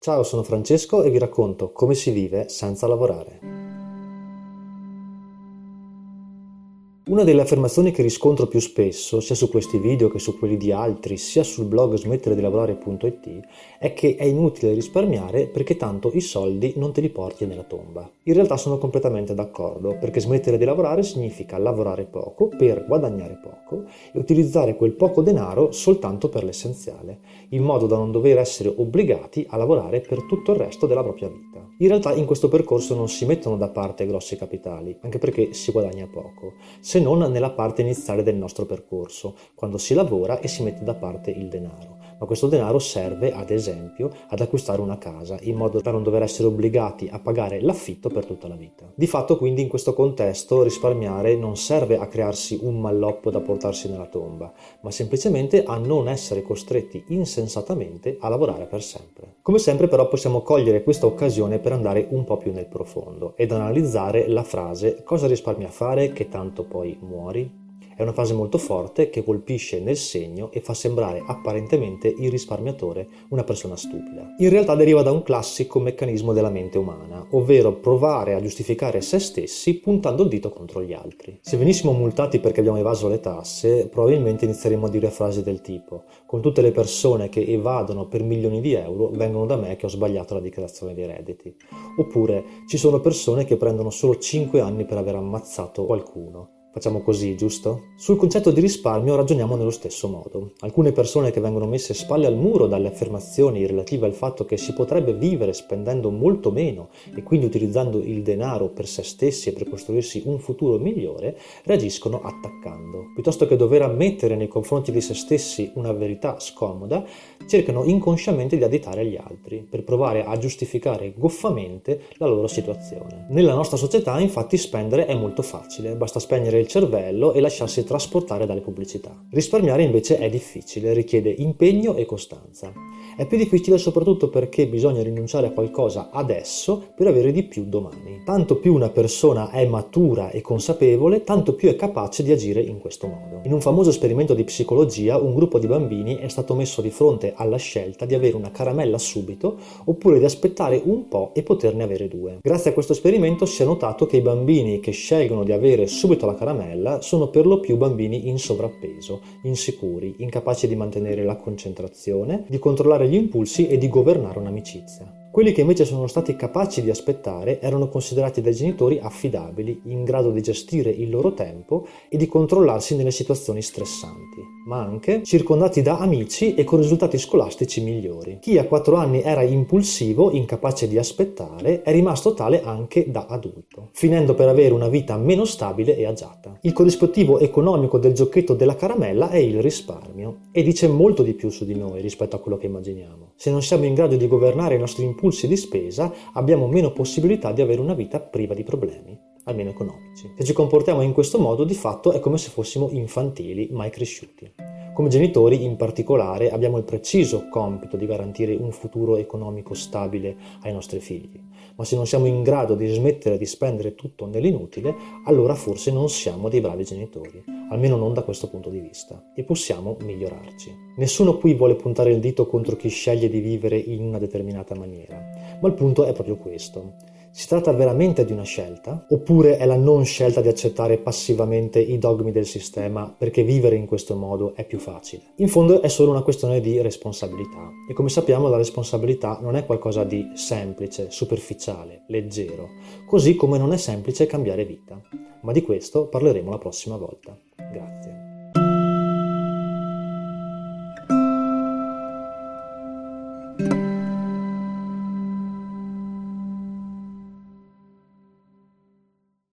Ciao, sono Francesco e vi racconto come si vive senza lavorare. Una delle affermazioni che riscontro più spesso, sia su questi video che su quelli di altri, sia sul blog smettere di lavorare.it, è che è inutile risparmiare perché tanto i soldi non te li porti nella tomba. In realtà sono completamente d'accordo, perché smettere di lavorare significa lavorare poco per guadagnare poco e utilizzare quel poco denaro soltanto per l'essenziale, in modo da non dover essere obbligati a lavorare per tutto il resto della propria vita. In realtà in questo percorso non si mettono da parte grossi capitali, anche perché si guadagna poco. Se se non nella parte iniziale del nostro percorso, quando si lavora e si mette da parte il denaro. Ma questo denaro serve, ad esempio, ad acquistare una casa, in modo da non dover essere obbligati a pagare l'affitto per tutta la vita. Di fatto, quindi, in questo contesto risparmiare non serve a crearsi un malloppo da portarsi nella tomba, ma semplicemente a non essere costretti insensatamente a lavorare per sempre. Come sempre, però, possiamo cogliere questa occasione per andare un po' più nel profondo ed analizzare la frase cosa risparmia fare che tanto poi muori? È una frase molto forte che colpisce nel segno e fa sembrare apparentemente il risparmiatore una persona stupida. In realtà deriva da un classico meccanismo della mente umana, ovvero provare a giustificare se stessi puntando il dito contro gli altri. Se venissimo multati perché abbiamo evaso le tasse, probabilmente inizieremmo a dire frasi del tipo con tutte le persone che evadono per milioni di euro vengono da me che ho sbagliato la dichiarazione dei redditi. Oppure ci sono persone che prendono solo 5 anni per aver ammazzato qualcuno. Facciamo così, giusto? Sul concetto di risparmio ragioniamo nello stesso modo. Alcune persone che vengono messe spalle al muro dalle affermazioni relative al fatto che si potrebbe vivere spendendo molto meno e quindi utilizzando il denaro per se stessi e per costruirsi un futuro migliore, reagiscono attaccando. Piuttosto che dover ammettere nei confronti di se stessi una verità scomoda, cercano inconsciamente di additare agli altri per provare a giustificare goffamente la loro situazione. Nella nostra società, infatti, spendere è molto facile, basta spegnere il cervello e lasciarsi trasportare dalle pubblicità. Risparmiare invece è difficile, richiede impegno e costanza. È più difficile soprattutto perché bisogna rinunciare a qualcosa adesso per avere di più domani. Tanto più una persona è matura e consapevole, tanto più è capace di agire in questo modo. In un famoso esperimento di psicologia, un gruppo di bambini è stato messo di fronte alla scelta di avere una caramella subito oppure di aspettare un po' e poterne avere due. Grazie a questo esperimento si è notato che i bambini che scelgono di avere subito la caramella sono per lo più bambini in sovrappeso, insicuri, incapaci di mantenere la concentrazione, di controllare gli impulsi e di governare un'amicizia. Quelli che invece sono stati capaci di aspettare erano considerati dai genitori affidabili, in grado di gestire il loro tempo e di controllarsi nelle situazioni stressanti, ma anche circondati da amici e con risultati scolastici migliori. Chi a 4 anni era impulsivo, incapace di aspettare, è rimasto tale anche da adulto, finendo per avere una vita meno stabile e agiata. Il corrispettivo economico del giochetto della caramella è il risparmio e dice molto di più su di noi rispetto a quello che immaginiamo. Se non siamo in grado di governare i nostri impulsi di spesa abbiamo meno possibilità di avere una vita priva di problemi, almeno economici. Se ci comportiamo in questo modo, di fatto è come se fossimo infantili, mai cresciuti. Come genitori, in particolare, abbiamo il preciso compito di garantire un futuro economico stabile ai nostri figli. Ma se non siamo in grado di smettere di spendere tutto nell'inutile, allora forse non siamo dei bravi genitori, almeno non da questo punto di vista, e possiamo migliorarci. Nessuno qui vuole puntare il dito contro chi sceglie di vivere in una determinata maniera, ma il punto è proprio questo. Si tratta veramente di una scelta? Oppure è la non scelta di accettare passivamente i dogmi del sistema perché vivere in questo modo è più facile? In fondo è solo una questione di responsabilità e come sappiamo la responsabilità non è qualcosa di semplice, superficiale, leggero, così come non è semplice cambiare vita. Ma di questo parleremo la prossima volta.